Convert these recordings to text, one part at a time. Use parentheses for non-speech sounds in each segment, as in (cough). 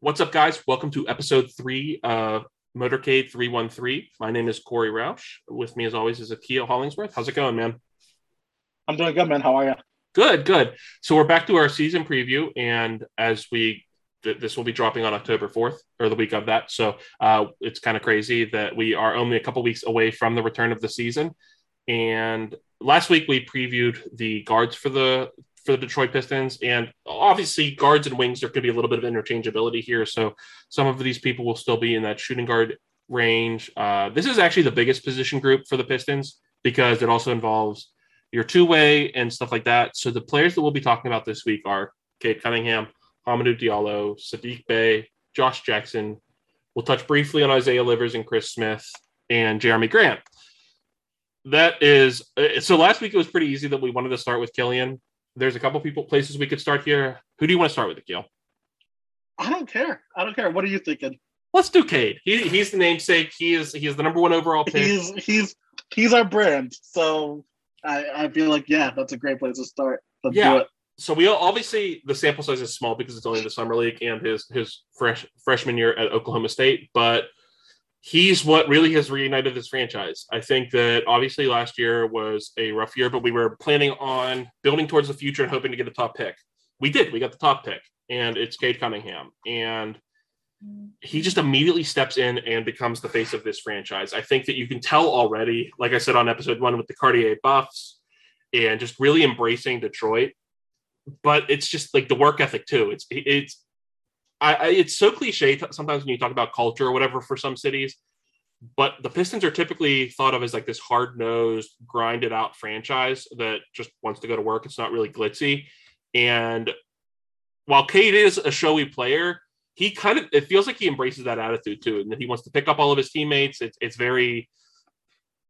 What's up, guys? Welcome to episode three of Motorcade 313. My name is Corey Roush. With me, as always, is Akhil Hollingsworth. How's it going, man? I'm doing good, man. How are you? Good, good. So we're back to our season preview, and as we th- this will be dropping on October 4th or the week of that. So uh, it's kind of crazy that we are only a couple weeks away from the return of the season. And last week we previewed the guards for the for the Detroit Pistons. And obviously, guards and wings, there could be a little bit of interchangeability here. So some of these people will still be in that shooting guard range. Uh, this is actually the biggest position group for the Pistons because it also involves your two way and stuff like that. So the players that we'll be talking about this week are Cade Cunningham, Hamidou Diallo, Saddiq Bey, Josh Jackson. We'll touch briefly on Isaiah Livers and Chris Smith and Jerami Grant. That is so. Last week it was pretty easy that we wanted to start with Killian there's a couple people places we could start here. Who do you want to start with, Akhil? I don't care. I don't care. What are you thinking? Let's do Cade. He, he's the namesake. He is he is the number one overall pick. He's he's he's our brand. So I, I feel like yeah, that's a great place to start. Let's yeah. So we obviously the sample size is small because it's only the summer league and his his fresh freshman year at Oklahoma State, but he's what really has reunited this franchise. I think that obviously last year was a rough year, but we were planning on building towards the future and hoping to get a top pick. We did. We got the top pick, and it's Cade Cunningham. And he just immediately steps in and becomes the face of this franchise. I think that you can tell already, like I said on episode one with the Cartier buffs and just really embracing Detroit. But it's just like the work ethic too. It's it's I, I, it's so cliche sometimes when you talk about culture or whatever for some cities, but the Pistons are typically thought of as like this hard nosed, grinded out franchise that just wants to go to work. It's not really glitzy. And while Cade is a showy player, he kind of it feels like he embraces that attitude too, and that he wants to pick up all of his teammates. It's it's very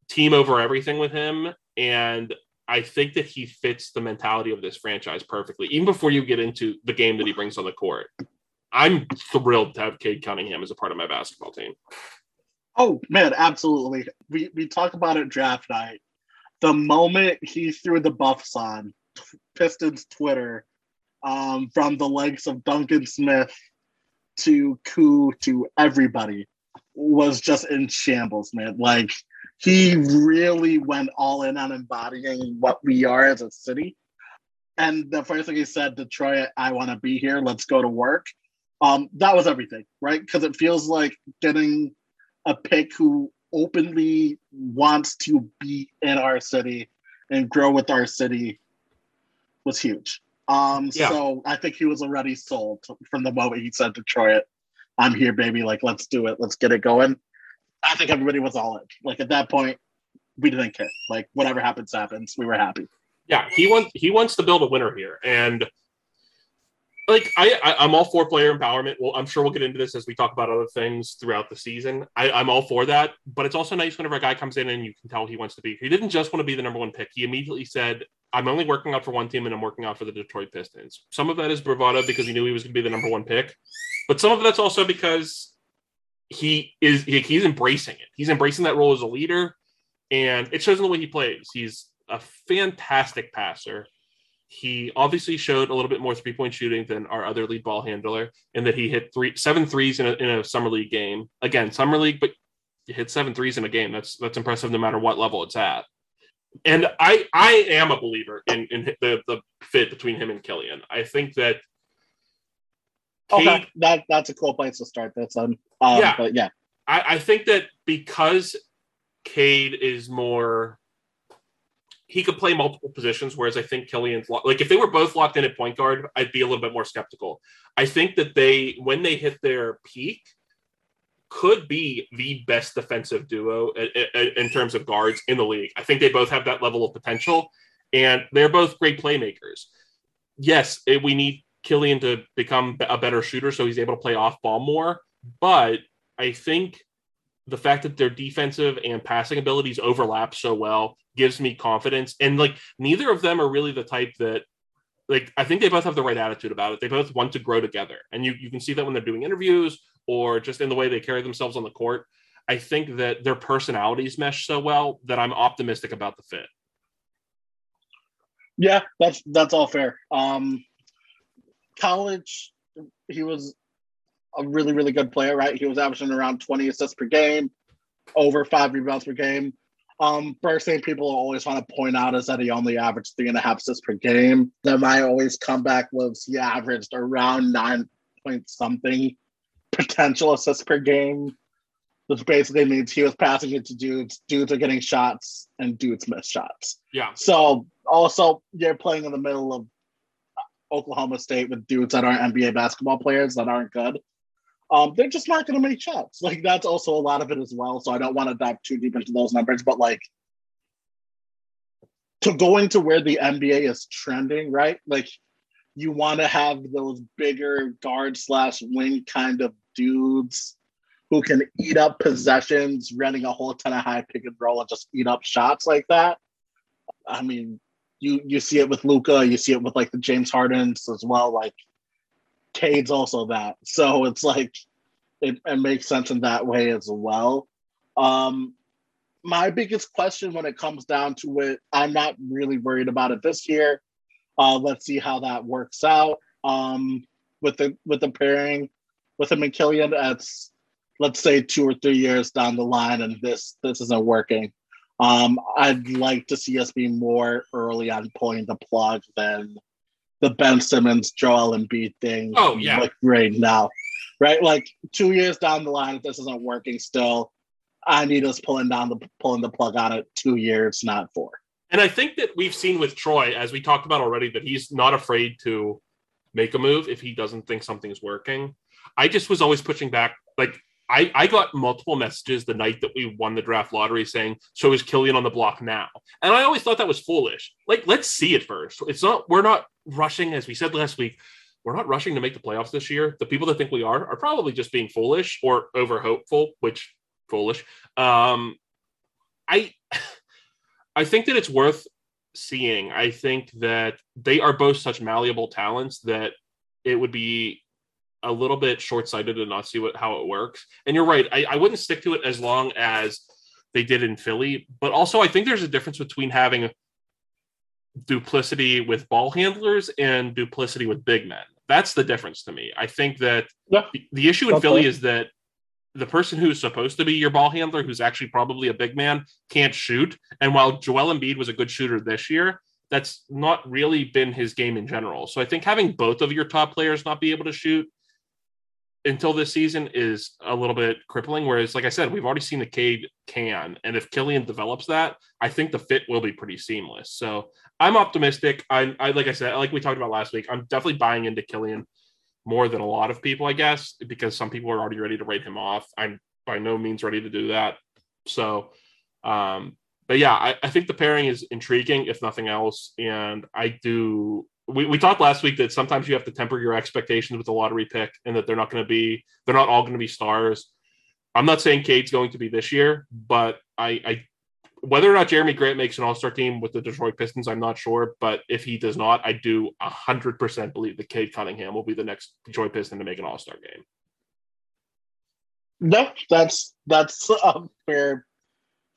team over everything with him, and I think that he fits the mentality of this franchise perfectly. Even before you get into the game that he brings on the court, I'm thrilled to have Cade Cunningham as a part of my basketball team. Oh man, absolutely. We we talk about it draft night. The moment he threw the buffs on Pistons Twitter, um, from the likes of Duncan Smith to Koo to everybody, was just in shambles, man. Like he really went all in on embodying what we are as a city. And the first thing he said, Detroit, I want to be here. Let's go to work um, that was everything, right? Because it feels like getting a pick who openly wants to be in our city and grow with our city was huge. Um, yeah. So I think he was already sold from the moment he said Detroit, I'm here, baby. Like, let's do it. Let's get it going. I think everybody was all in. Like at that point, we didn't care. Like whatever happens, happens. We were happy. Yeah, he wants he wants to build a winner here, and like I, I am all for player empowerment. Well, I'm sure we'll get into this as we talk about other things throughout the season. I, I'm all for that, but it's also nice whenever a guy comes in and you can tell he wants to be. He didn't just want to be the number one pick. He immediately said, "I'm only working out for one team, and I'm working out for the Detroit Pistons." Some of that is bravado because he knew he was going to be the number one pick, but some of that's also because he is he, he's embracing it. He's embracing that role as a leader, and it shows in the way he plays. He's a fantastic passer he obviously showed a little bit more three point shooting than our other lead ball handler, and that he hit three seven threes in a, in a summer league game. Again, summer league, but you hit seven threes in a game. That's that's impressive no matter what level it's at. And I I am a believer in in the the fit between him and Killian. I think that. Cade, okay, that that's a cool place to start this on. Um, yeah, but yeah, I, I think that because Cade is more he could play multiple positions, whereas I think Killian's like if they were both locked in at point guard, I'd be a little bit more skeptical. I think that they, when they hit their peak, could be the best defensive duo in terms of guards in the league. I think they both have that level of potential, and they're both great playmakers. Yes, we need Killian to become a better shooter so he's able to play off ball more, but I think the fact that their defensive and passing abilities overlap so well gives me confidence. And like neither of them are really the type that like I think they both have the right attitude about it. They both want to grow together. And you you can see that when they're doing interviews or just in the way they carry themselves on the court. I think that their personalities mesh so well that I'm optimistic about the fit. Yeah, that's that's all fair. Um college he was a really, really good player, right? He was averaging around 20 assists per game, over five rebounds per game. Um, first thing people always want to point out is that he only averaged three and a half assists per game. Then my always comeback was he averaged around nine point something potential assists per game, which basically means he was passing it to dudes. Dudes are getting shots, and dudes miss shots. Yeah. So also, you're playing in the middle of Oklahoma State with dudes that aren't NBA basketball players that aren't good. Um, they're just not going to make shots. Like that's also a lot of it as well. So I don't want to dive too deep into those numbers, but like to going to where the NBA is trending, right? Like you want to have those bigger guard slash wing kind of dudes who can eat up possessions, running a whole ton of high pick and roll and just eat up shots like that. I mean, you you see it with Luka, you see it with like the James Hardens as well. Like Cade's also that. So it's like it, it makes sense in that way as well. Um my biggest question when it comes down to it, I'm not really worried about it this year. Uh, let's see how that works out. Um, with the with the pairing with him and Killian, that's let's say two or three years down the line, and this this isn't working. Um, I'd like to see us be more early on pulling the plug than the Ben Simmons, Joel Embiid thing. Oh yeah, like right now, right? Like two years down the line, if this isn't working still, I need us pulling down the pulling the plug on it two years, not four. And I think that we've seen with Troy, as we talked about already, that he's not afraid to make a move if he doesn't think something's working. I just was always pushing back. Like I, I got multiple messages the night that we won the draft lottery saying, so is Killian on the block now? And I always thought that was foolish. Like, let's see it first. It's not, we're not rushing, as we said last week, we're not rushing to make the playoffs this year. The people that think we are are probably just being foolish or over hopeful, which foolish. Um, I, (sighs) I think that it's worth seeing. I think that they are both such malleable talents that it would be a little bit short-sighted to not see what how it works. And you're right. I, I wouldn't stick to it as long as they did in Philly. But also, I think there's a difference between having duplicity with ball handlers and duplicity with big men. That's the difference to me. I think that yeah. the, the, issue in. Philly is that the person who's supposed to be your ball handler, who's actually probably a big man, can't shoot. And while Joel Embiid was a good shooter this year, that's not really been his game in general. So I think having both of your top players not be able to shoot until this season is a little bit crippling. Whereas, like I said, we've already seen the Cade can, and if Killian develops that, I think the fit will be pretty seamless. So I'm optimistic. I, I like I said, like we talked about last week, I'm definitely buying into Killian more than a lot of people, I guess, because some people are already ready to write him off. I'm by no means ready to do that. So, um, but yeah, I, I think the pairing is intriguing, if nothing else, and I do we, we talked last week that sometimes you have to temper your expectations with the lottery pick and that they're not going to be they're not all going to be stars. I'm not saying cade's going to be this year but i i whether or not jerami grant makes an all-star team with the detroit pistons i'm not sure but if he does not i do 100% believe that cade cunningham will be the next detroit piston to make an all-star game. No that's that's a fair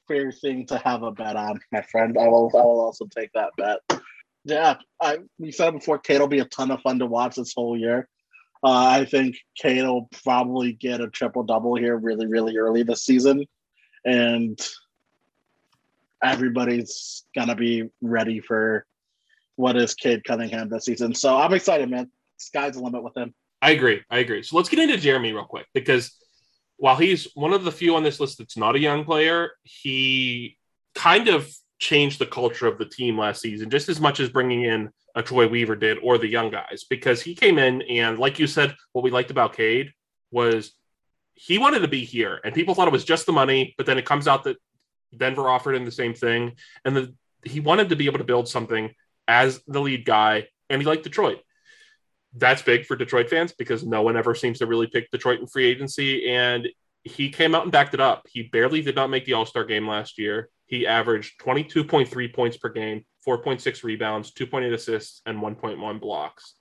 fair thing to have a bet on my friend. I will i will also take that bet yeah, I, we said before, Cade will be a ton of fun to watch this whole year. Uh, I think Cade will probably get a triple double here really, really early this season, and everybody's gonna be ready for what is Cade Cunningham this season. So I'm excited, man. Sky's the limit with him. I agree. I agree. So let's get into Jerami real quick because while he's one of the few on this list that's not a young player, he kind of changed the culture of the team last season, just as much as bringing in a Troy Weaver did or the young guys, because he came in and, like you said, what we liked about Cade was he wanted to be here, and people thought it was just the money, but then it comes out that Denver offered him the same thing, and the, he wanted to be able to build something as the lead guy, and he liked Detroit. That's big for Detroit fans because no one ever seems to really pick Detroit in free agency, and he came out and backed it up. He barely did not make the All Star game last year he averaged 22.3 points per game, 4.6 rebounds, 2.8 assists, and 1.1 blocks.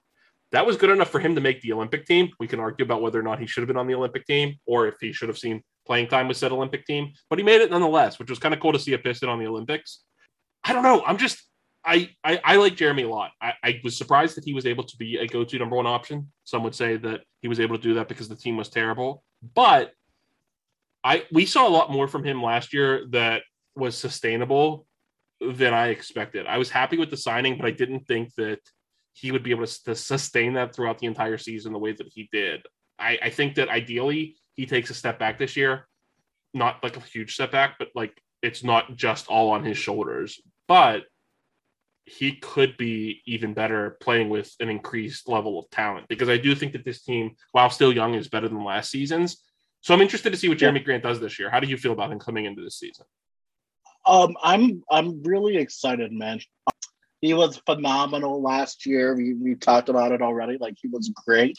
That was good enough for him to make the Olympic team. We can argue about whether or not he should have been on the Olympic team or if he should have seen playing time with said Olympic team, but he made it nonetheless, which was kind of cool to see a Piston on the Olympics. I don't know. I'm just, I, I, I like Jerami a lot. I, I was surprised that he was able to be a go-to number one option. Some would say that he was able to do that because the team was terrible. But I we saw a lot more from him last year that was sustainable than I expected. I was happy with the signing, but I didn't think that he would be able to, to sustain that throughout the entire season the way that he did. I, I think that ideally he takes a step back this year, not like a huge step back, but like it's not just all on his shoulders. But he could be even better playing with an increased level of talent because I do think that this team, while still young, is better than last season's. So I'm interested to see what Jerami. Grant does this year. How do you feel about him coming into this season? Um, I'm I'm really excited, man. He was phenomenal last year. We we talked about it already. Like he was great.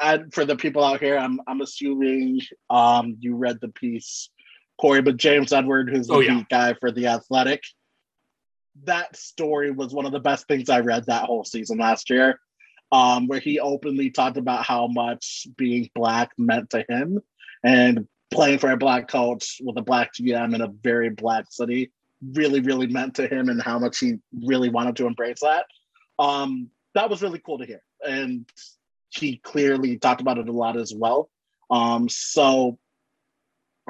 And for the people out here, I'm I'm assuming um you read the piece, Corey, but James Edward, who's the oh, yeah. guy for the Athletic, that story was one of the best things I read that whole season last year. Um, where he openly talked about how much being black meant to him and playing for a black coach with a black GM in a very black city really, really meant to him and how much he really wanted to embrace that. Um, that was really cool to hear. And he clearly talked about it a lot as well. Um, so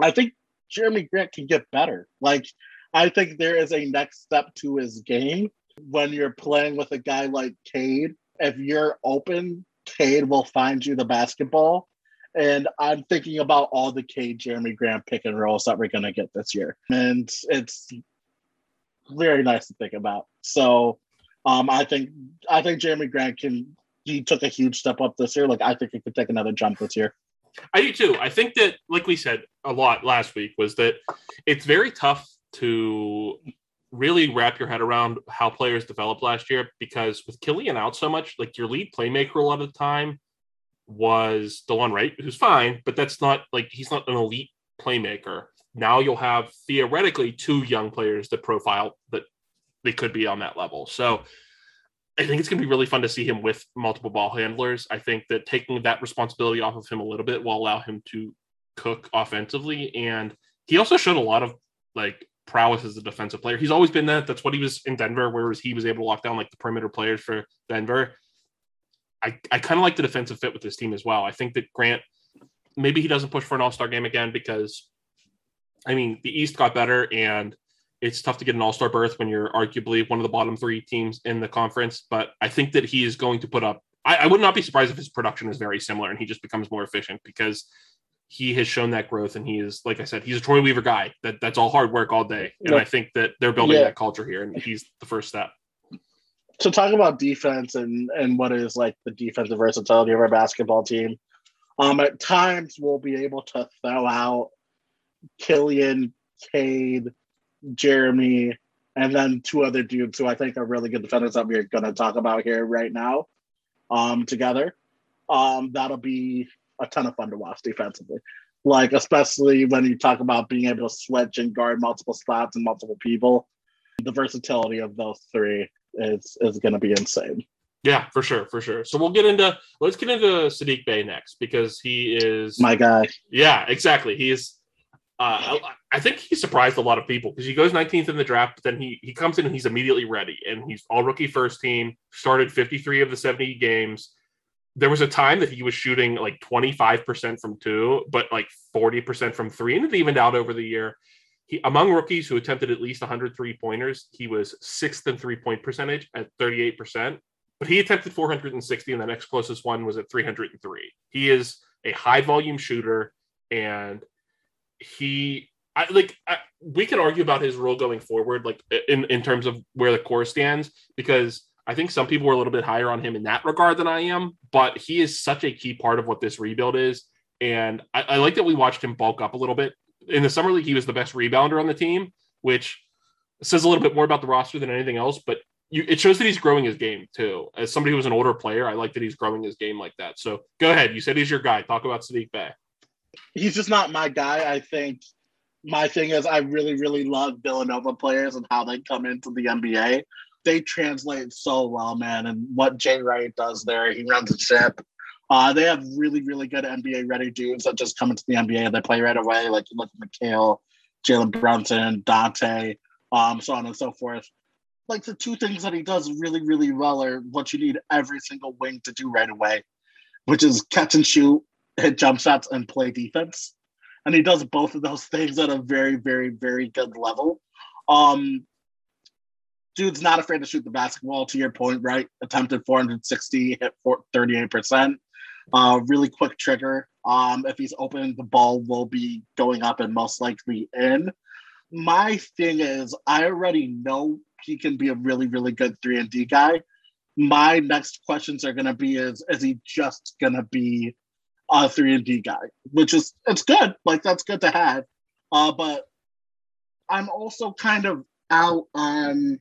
I think Jerami Grant can get better. Like I think there is a next step to his game when you're playing with a guy like Cade. If you're open, Cade will find you the basketball. And I'm thinking about all the Cade Jerami Grant pick and rolls that we're going to get this year. And it's very nice to think about. So um, I think I think Jerami Grant can he took a huge step up this year. Like I think he could take another jump this year. I do too. I think that, like we said a lot last week, was that it's very tough to really wrap your head around how players developed last year because with Killian out so much, like your lead playmaker a lot of the time was Delon Wright, who's fine, but that's not like he's not an elite playmaker. Now you'll have theoretically two young players that profile that they could be on that level. So I think it's going to be really fun to see him with multiple ball handlers. I think that taking that responsibility off of him a little bit will allow him to cook offensively. And he also showed a lot of like prowess as a defensive player. He's always been that. That's what he was in Denver, whereas he was able to lock down like the perimeter players for Denver. I, I kind of like the defensive fit with this team as well. I think that Grant, maybe he doesn't push for an all star game again because, I mean, the East got better and it's tough to get an all star berth when you're arguably one of the bottom three teams in the conference. But I think that he is going to put up, I, I would not be surprised if his production is very similar and he just becomes more efficient because he has shown that growth and he is like i said he's a troy weaver guy that that's all hard work all day and yep. i think that they're building yeah. that culture here and he's the first step to talk about defense and and what is like the defensive versatility of our basketball team. Um at times we'll be able to throw out killian cade jerami and then two other dudes who i think are really good defenders that we're going to talk about here right now um together. Um that'll be a ton of fun to watch defensively. Like especially when you talk about being able to switch and guard multiple spots and multiple people, the versatility of those three is is going to be insane. Yeah, for sure, for sure. So we'll get into let's get into Saddiq Bey next because he is my guy. Yeah, exactly. He is. Uh, I think he surprised a lot of people because he goes 19th in the draft, but then he he comes in and he's immediately ready, and he's all rookie first team. Started 53 of the 70 games there was a time that he was shooting like 25% from two, but like 40% from three, and it evened out over the year. He, among rookies who attempted at least 103 pointers, he was sixth in three point percentage at 38%, but he attempted 460, and the next closest one was at 303. He is a high volume shooter, and he, I like, I, we can argue about his role going forward, like in, in terms of where the core stands, because I think some people were a little bit higher on him in that regard than I am, but he is such a key part of what this rebuild is. And I, I, like that we watched him bulk up a little bit. In the summer league, he was the best rebounder on the team, which says a little bit more about the roster than anything else. But you, it shows that he's growing his game too. As somebody who was an older player, I like that he's growing his game like that. So go ahead. You said he's your guy. Talk about Saddiq Bey. He's just not my guy. I think my thing is I really, really love Villanova players and how they come into the NBA they translate so well, man. And what Jay Wright does there, he runs a ship. Uh, they have really, really good NBA ready dudes that just come into the NBA and they play right away. Like you look at Mikal, Jalen Brunson, Donte, um, so on and so forth. like the two things that he does really, really well are what you need every single wing to do right away, which is catch and shoot, hit jump shots, and play defense. And he does both of those (laughs) things at a very, very, very good level. Um, dude's not afraid to shoot the basketball. To your point, right? Attempted 460, hit 38 percent. Uh, really quick trigger. Um, if he's open, the ball will be going up and most likely in. My thing is, I already know he can be a really, really good three and D guy. My next questions are going to be: Is is he just going to be a three and D guy? Which is it's good, like that's good to have. Uh, but I'm also kind of out on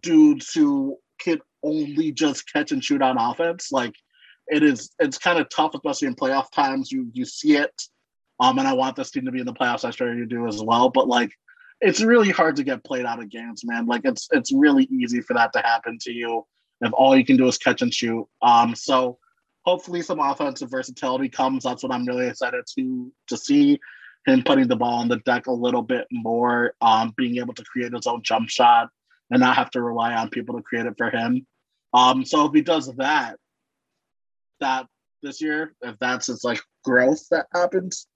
dudes who can only just catch and shoot on offense. Like it is, it's kind of tough, especially in playoff times. You you see it, um, and I want this team to be in the playoffs. I sure you do as well. But like, it's really hard to get played out of games, man. Like it's it's really easy for that to happen to you if all you can do is catch and shoot. Um, so hopefully some offensive versatility comes. That's what I'm really excited to to see him putting the ball on the deck a little bit more, um, being able to create his own jump shot and not have to rely on people to create it for him. Um, so if he does that, that this year, if that's his like growth that happens,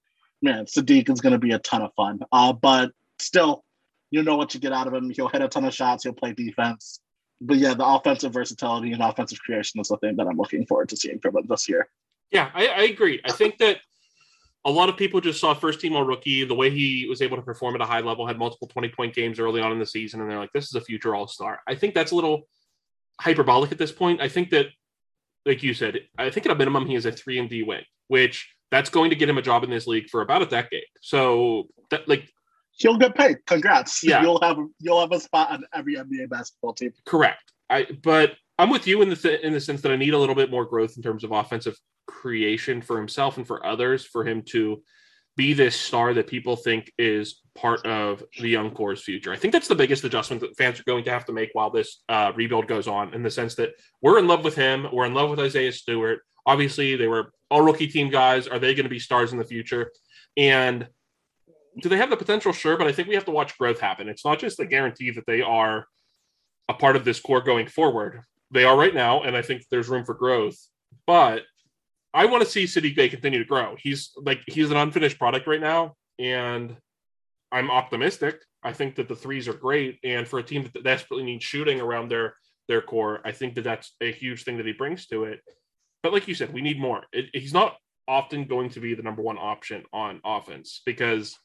man, Saddiq is going to be a ton of fun. Uh, but still, you know what you get out of him. He'll hit a ton of shots. He'll play defense. But yeah, the offensive versatility and offensive creation is the thing that I'm looking forward to seeing from him this year. Yeah, I, I agree. I think that a lot of people just saw first team all rookie, the way he was able to perform at a high level, had multiple 20 point games early on in the season, and they're like, this is a future all star. I think that's a little hyperbolic at this point. I think that, like you said, I think at a minimum he is a three and D wing, which that's going to get him a job in this league for about a decade. So that like he'll get paid. Congrats. Yeah. You'll have you'll have a spot on every NBA basketball team. Correct. I but I'm with you in the th- in the sense that I need a little bit more growth in terms of offensive creation for himself and for others for him to be this star that people think is part of the young core's future. I think that's the biggest adjustment that fans are going to have to make while this uh, rebuild goes on, in the sense that we're in love with him, we're in love with Isaiah Stewart. Obviously, they were all rookie team guys. Are they going to be stars in the future? And do they have the potential? Sure, but I think we have to watch growth happen. It's not just a guarantee that they are a part of this core going forward. They are right now, and I think there's room for growth. But I want to see Saddiq Bey continue to grow. He's like he's an unfinished product right now, and I'm optimistic. I think that the threes are great, and for a team that desperately needs shooting around their their core, I think that that's a huge thing that he brings to it. But like you said, we need more. It, he's not often going to be the number one option on offense because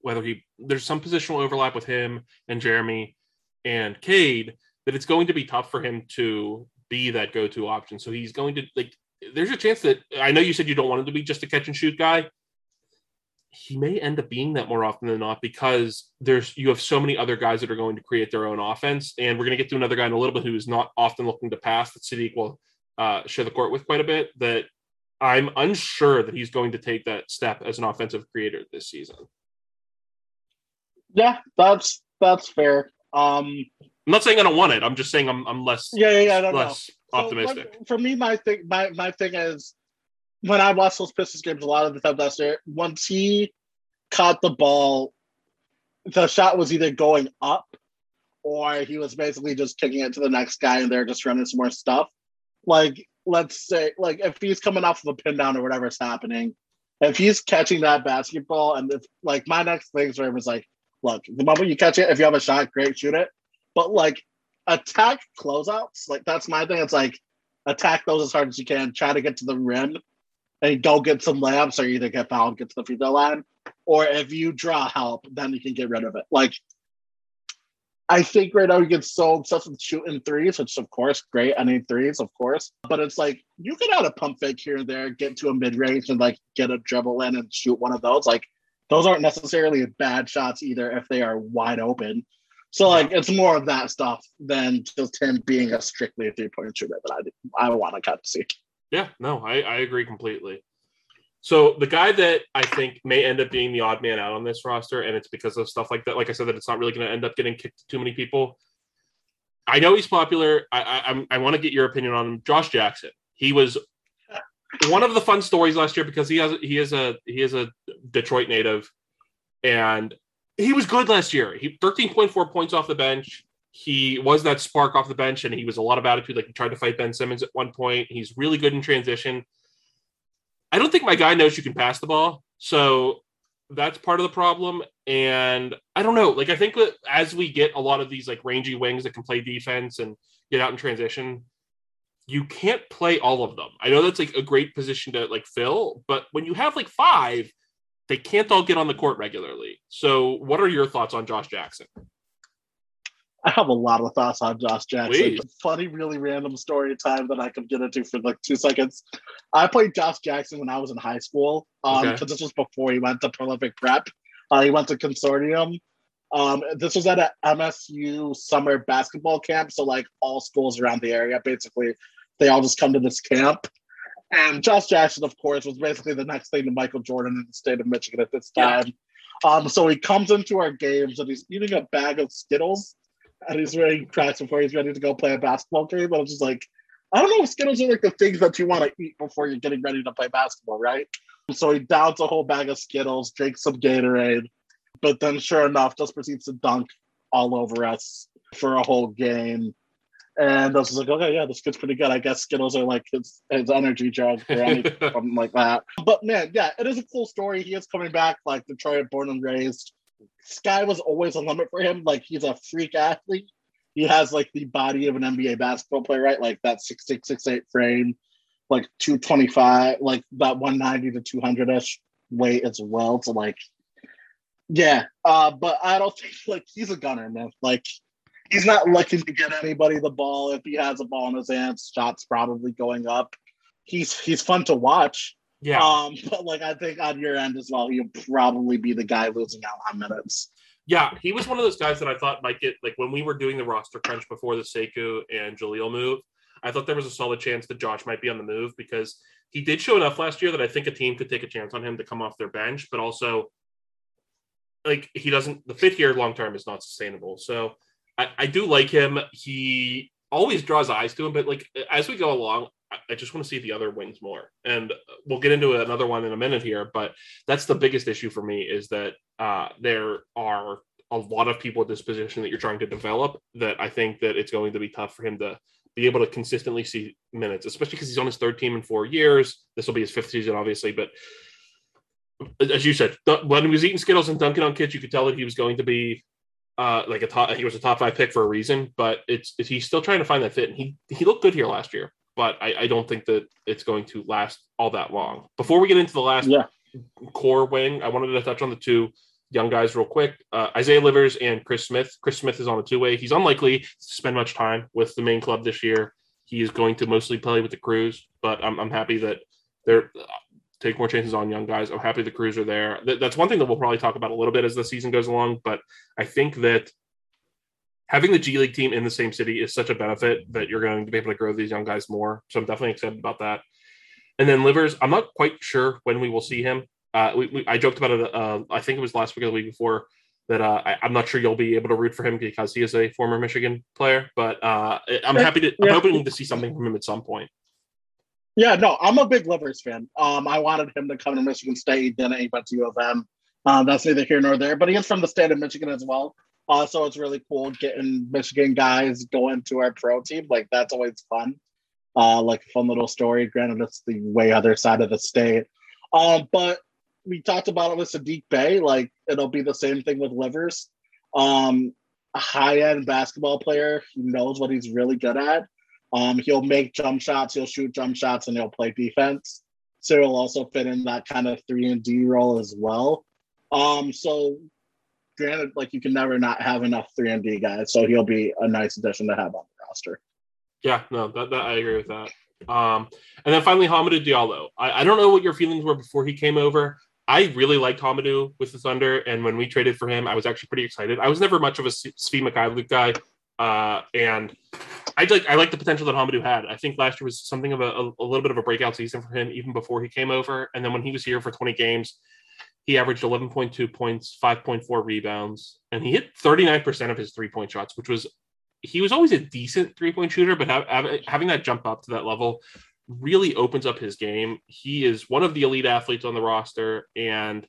whether he there's some positional overlap with him and Jeremy and Cade that it's going to be tough for him to be that go-to option. So he's going to like there's a chance that I know you said you don't want him to be just a catch and shoot guy. He may end up being that more often than not because there's you have so many other guys that are going to create their own offense, and we're going to get to another guy in a little bit who's not often looking to pass that Saddiq will uh, share the court with quite a bit. That I'm unsure that he's going to take that step as an offensive creator this season. Yeah, that's that's fair. Um, I'm not saying I don't want it. I'm just saying I'm I'm less yeah yeah, yeah less optimistic. So, for me, my thing, my my thing is when I watch those Pistons games a lot of the time last year, once he caught the ball, the shot was either going up or he was basically just kicking it to the next guy and they're just running some more stuff. Like, let's say, like if he's coming off of a pin down or whatever's happening, if he's catching that basketball and if like my next thing for him is like, look, the moment you catch it, if you have a shot, great, shoot it. But like attack closeouts. Like that's my thing. It's like attack those as hard as you can. Try to get to the rim and go get some layups, or either get fouled, get to the free throw line, or if you draw help, then you can get rid of it. Like I think right now you get so obsessed with shooting threes, which of course great. I need threes, of course, but it's like you can add a pump fake here and there, get to a mid range, and like get a dribble in and shoot one of those. Like those aren't necessarily bad shots either if they are wide open. So like it's more of that stuff than just him being a strictly a three point shooter that I I want to cut to see. Yeah, no, I, I agree completely. So the guy that I think may end up being the odd man out on this roster, and it's because of stuff like that. Like I said, that it's not really going to end up getting kicked to too many people. I know he's popular. I I, I want to get your opinion on him. Josh Jackson. He was one of the fun stories last year because he has he is a he is a Detroit native, and he was good last year. He 13.4 points off the bench, he was that spark off the bench, and he was a lot of attitude. Like he tried to fight Ben Simmons at one point. He's really good in transition. I don't think my guy knows you can pass the ball, so that's part of the problem. And I don't know. Like I think that as we get a lot of these like rangy wings that can play defense and get out in transition, you can't play all of them. I know that's like a great position to like fill, but when you have like five, they can't all get on the court regularly. So, what are your thoughts on Josh Jackson? I have a lot of thoughts on Josh Jackson. Please. Funny, really random story time that I could get into for like two seconds. I played Josh Jackson when I was in high school because um, okay. this was before he went to Prolific Prep. Uh, he went to Consortium. Um, this was at a MSU summer basketball camp, so like all schools around the area, basically, they all just come to this camp. And Josh Jackson, of course, was basically the next thing to Michael Jordan in the state of Michigan at this time. Yeah. Um, so he comes into our games and he's eating a bag of Skittles and he's wearing Crocs before he's ready to go play a basketball game. But I'm just like, I don't know if Skittles are like the things that you want to eat before you're getting ready to play basketball, right? So he downs a whole bag of Skittles, drinks some Gatorade, but then sure enough, just proceeds to dunk all over us for a whole game. And I was like, okay, yeah, this kid's pretty good. I guess Skittles are like his, his energy drug or anything (laughs) something like that. But man, yeah, it is a cool story. He is coming back, like Detroit, born and raised sky was always a limit for him. Like he's a freak athlete. He has like the body of an NBA basketball player, right? Like that six six six eight frame, like two twenty five, like that one ninety to two hundred ish weight as well. So like, yeah. Uh, but I don't think like he's a gunner, man. Like he's not looking to get anybody the ball. If he has a ball in his hands, shots probably going up. He's he's fun to watch. Yeah. Um, but like I think on your end as well, he'll probably be the guy losing out on minutes. Yeah, he was one of those guys that I thought might get like when we were doing the roster crunch before the Sekou and Jahlil move. I thought there was a solid chance that Josh might be on the move because he did show enough last year that I think a team could take a chance on him to come off their bench, but also like he doesn't the fit here long term is not sustainable. So I, I do like him. He always draws eyes to him, but like as we go along, I just want to see the other wings more. And we'll get into another one in a minute here, but that's the biggest issue for me is that uh, there are a lot of people at this position that you're trying to develop that I think that it's going to be tough for him to be able to consistently see minutes, especially because he's on his third team in four years. This will be his fifth season, obviously, but as you said, when he was eating Skittles and dunking on kids, you could tell that he was going to be uh, like a top. He was a top five pick for a reason, but it's, it's he's still trying to find that fit, and he he looked good here last year but I, I, don't think that it's going to last all that long. Before we get into the last yeah. core wing, I wanted to touch on the two young guys real quick. Uh, Isaiah Livers and Chris Smith. Chris Smith is on a two way. He's unlikely to spend much time with the main club this year. He is going to mostly play with the Cruise, but I'm, I'm happy that they're take more chances on young guys. I'm happy the Cruise are there. that's one thing that we'll probably talk about a little bit as the season goes along. But I think that having the G League team in the same city is such a benefit that you're going to be able to grow these young guys more. So I'm definitely excited about that. And then Livers, I'm not quite sure when we will see him. Uh, we, we, I joked about it. Uh, I think it was last week or the week before that uh, I, am not sure you'll be able to root for him because he is a former Michigan player. But uh, I'm happy to. I'm hoping to see something from him at some point. Yeah, no, I'm a big Livers fan. Um, I wanted him to come to Michigan State, then he went to U of M. Um, that's neither here nor there. But he is from the state of Michigan as well. Also, it's really cool getting Michigan guys going to our pro team. Like that's always fun. Uh, like fun little story. Granted, it's the way other side of the state. Um, but we talked about it with Saddiq Bey. Like it'll be the same thing with Livers. Um, a high-end basketball player. He knows what he's really good at. Um, he'll make jump shots, he'll shoot jump shots, and he'll play defense. So he'll also fit in that kind of three and D role as well. Um, so granted, like you can never not have enough three and D guys, so he'll be a nice addition to have on the roster. Yeah, no, that, that I agree with that. Um, and then finally, Hamidou Diallo. I, I don't know what your feelings were before he came over. I really liked Hamidou with the Thunder, and when we traded for him, I was actually pretty excited. I was never much of a Svi Mykhailiuk guy, uh, and I like I like the potential that Hamidou had. I think last year was something of a, a, a, little bit of a breakout season for him, even before he came over. And then when he was here for 20 games, he averaged 11.2 points, 5.4 rebounds, and he hit 39% of his three point shots, which was he was always a decent three point shooter, but having that jump up to that level really opens up his game. He is one of the elite athletes on the roster, and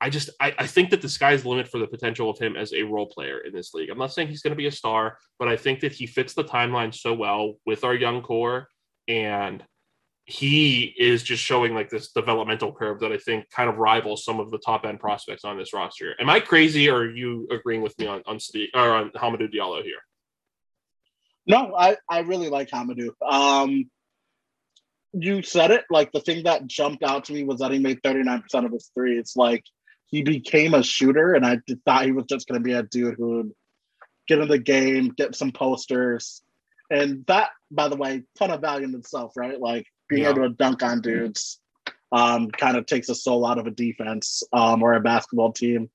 I just I, I think that the sky's the limit for the potential of him as a role player in this league. I'm not saying he's going to be a star, but I think that he fits the timeline so well with our young core, and he is just showing like this developmental curve that I think kind of rivals some of the top end prospects on this roster. Am I crazy, or are you agreeing with me on on Steve or on Hamidou Diallo here? No, I I really like Hamidou. Um, you said it. Like the thing that jumped out to me was that he made 39% of his three. It's like he became a shooter, and I thought he was just going to be a dude who would get in the game, get some posters, and that, by the way, ton of value in itself, right? Like being yeah. able to dunk on dudes um, kind of takes a soul out of a defense um, or a basketball team.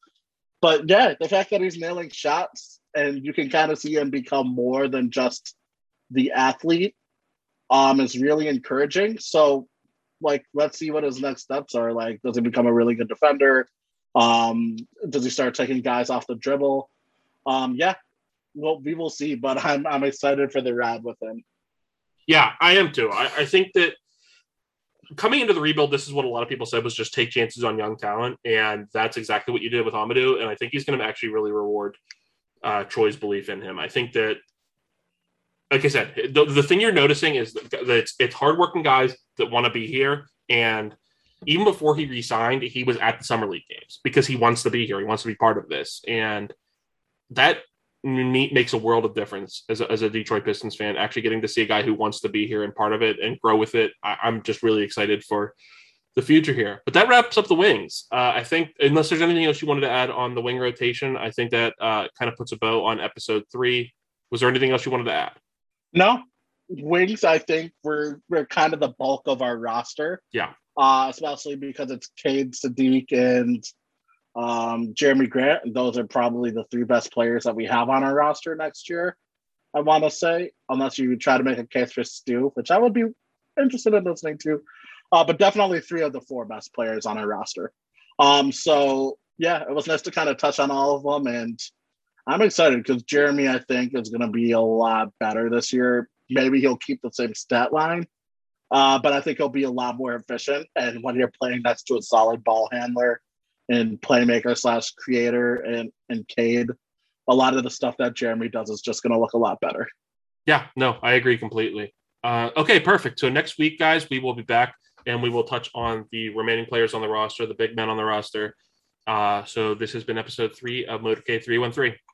But yeah, the fact that he's nailing shots and you can kind of see him become more than just the athlete um, is really encouraging. So, like, let's see what his next steps are. Like, does he become a really good defender? Um, does he start taking guys off the dribble? Um, yeah, well, we will see. But I'm I'm excited for the ride with him. Yeah, I am too. I, I think that coming into the rebuild, this is what a lot of people said was just take chances on young talent, and that's exactly what you did with Amadou. And I think he's going to actually really reward uh, Troy's belief in him. I think that, like I said, the, the thing you're noticing is that it's, it's hardworking guys that want to be here, and even before he resigned, he was at the summer league games because he wants to be here. He wants to be part of this, and that makes a world of difference as a, as a Detroit Pistons fan. Actually, getting to see a guy who wants to be here and part of it and grow with it, I, am just really excited for the future here. But that wraps up the wings. Uh, I think, unless there's anything else you wanted to add on the wing rotation, I think that uh, kind of puts a bow on episode three. Was there anything else you wanted to add? No, wings. I think we're we're kind of the bulk of our roster. Yeah. Uh, especially because it's Cade, Saddiq, and um, Jerami Grant. And those are probably the three best players that we have on our roster next year. I want to say, unless you try to make a case for Stu, which I would be interested in listening to. Uh, but definitely three of the four best players on our roster. Um, so yeah, it was nice to kind of touch on all of them, and I'm excited because Jerami, I think, is going to be a lot better this year. Maybe he'll keep the same stat line, uh, but I think he'll be a lot more efficient. And when you're playing next to a solid ball handler and playmaker slash creator and and Cade, a lot of the stuff that Jerami does is just going to look a lot better. Yeah, no, I agree completely. Uh, okay, perfect. So next week, guys, we will be back and we will touch on the remaining players on the roster, the big men on the roster. Uh, so this has been episode three of Motorcade 313.